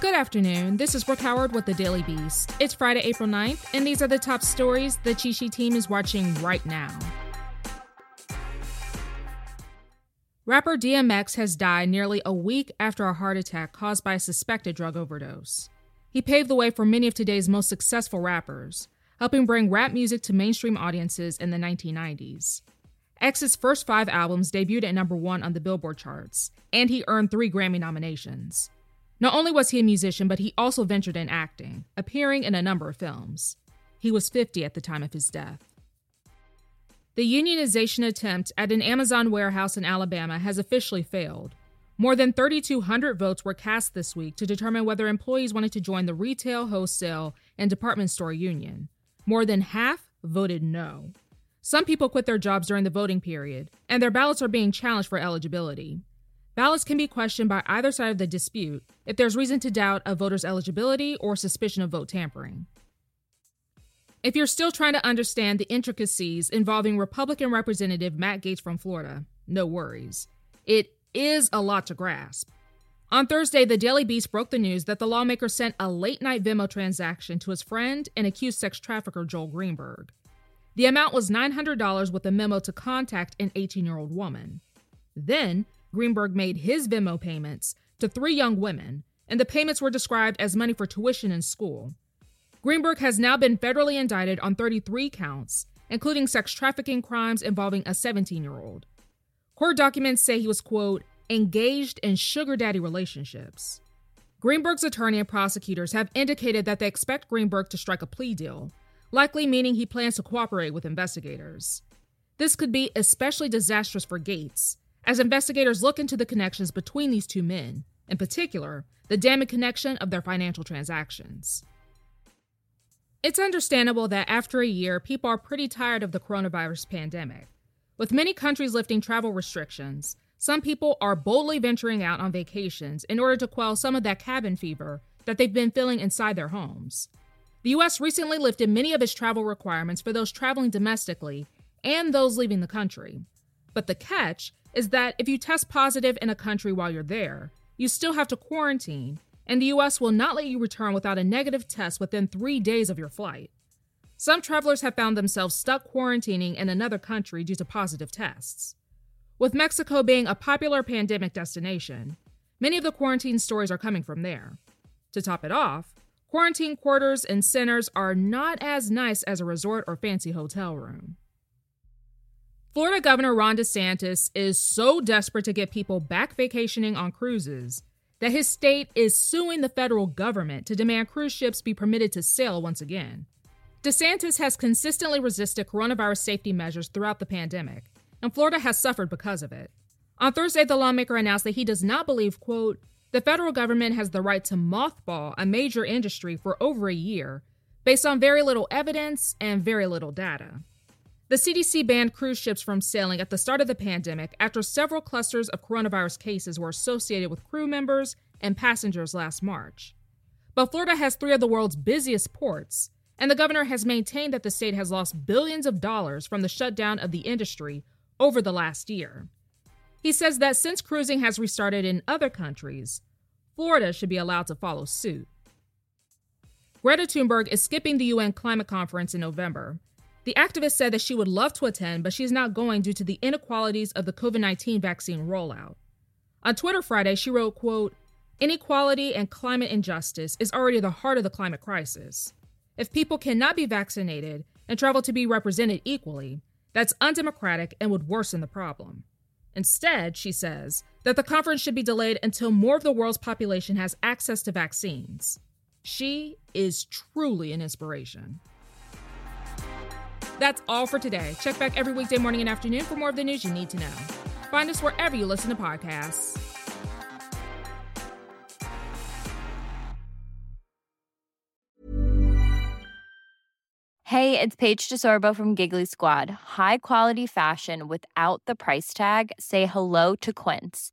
Good afternoon. This is Brooke Howard with the Daily Beast. It's Friday, April 9th, and these are the top stories the Cheat Sheet team is watching right now. Rapper DMX has died nearly a week after a heart attack caused by a suspected drug overdose. He paved the way for many of today's most successful rappers, helping bring rap music to mainstream audiences in the 1990s. X's first five albums debuted at number one on the Billboard charts, and he earned three Grammy nominations. Not only was he a musician, but he also ventured in acting, appearing in a number of films. He was 50 at the time of his death. The unionization attempt at an Amazon warehouse in Alabama has officially failed. More than 3,200 votes were cast this week to determine whether employees wanted to join the retail, wholesale, and department store union. More than half voted no. Some people quit their jobs during the voting period, and their ballots are being challenged for eligibility. Ballots can be questioned by either side of the dispute if there's reason to doubt a voter's eligibility or suspicion of vote tampering. If you're still trying to understand the intricacies involving Republican Representative Matt Gaetz from Florida, no worries. It is a lot to grasp. On Thursday, the Daily Beast broke the news that the lawmaker sent a late night Venmo transaction to his friend and accused sex trafficker Joel Greenberg. The amount was $900 with a memo to contact an 18 year old woman. Then, Greenberg made his Venmo payments to three young women, and the payments were described as money for tuition in school. Greenberg has now been federally indicted on 33 counts, including sex trafficking crimes involving a 17 year old. Court documents say he was, quote, engaged in sugar daddy relationships. Greenberg's attorney and prosecutors have indicated that they expect Greenberg to strike a plea deal, likely meaning he plans to cooperate with investigators. This could be especially disastrous for Gaetz, as investigators look into the connections between these two men, in particular, the damning connection of their financial transactions. It's understandable that after a year, people are pretty tired of the coronavirus pandemic. With many countries lifting travel restrictions, some people are boldly venturing out on vacations in order to quell some of that cabin fever that they've been feeling inside their homes. The US recently lifted many of its travel requirements for those traveling domestically and those leaving the country. But the catch is that if you test positive in a country while you're there, you still have to quarantine, and the US will not let you return without a negative test within three days of your flight. Some travelers have found themselves stuck quarantining in another country due to positive tests. With Mexico being a popular pandemic destination, many of the quarantine stories are coming from there. To top it off, Quarantine quarters and centers are not as nice as a resort or fancy hotel room. Florida Governor Ron DeSantis is so desperate to get people back vacationing on cruises that his state is suing the federal government to demand cruise ships be permitted to sail once again. DeSantis has consistently resisted coronavirus safety measures throughout the pandemic, and Florida has suffered because of it. On Thursday, the lawmaker announced that he does not believe, quote, the federal government has the right to mothball a major industry for over a year based on very little evidence and very little data. The CDC banned cruise ships from sailing at the start of the pandemic after several clusters of coronavirus cases were associated with crew members and passengers last March. But Florida has three of the world's busiest ports, and the governor has maintained that the state has lost billions of dollars from the shutdown of the industry over the last year. He says that since cruising has restarted in other countries, Florida should be allowed to follow suit. Greta Thunberg is skipping the UN climate conference in November. The activist said that she would love to attend, but she's not going due to the inequalities of the COVID 19 vaccine rollout. On Twitter Friday, she wrote, quote, Inequality and climate injustice is already the heart of the climate crisis. If people cannot be vaccinated and travel to be represented equally, that's undemocratic and would worsen the problem. Instead, she says that the conference should be delayed until more of the world's population has access to vaccines. She is truly an inspiration. That's all for today. Check back every weekday morning and afternoon for more of the news you need to know. Find us wherever you listen to podcasts. Hey, it's Paige DeSorbo from Giggly Squad. High quality fashion without the price tag? Say hello to Quince.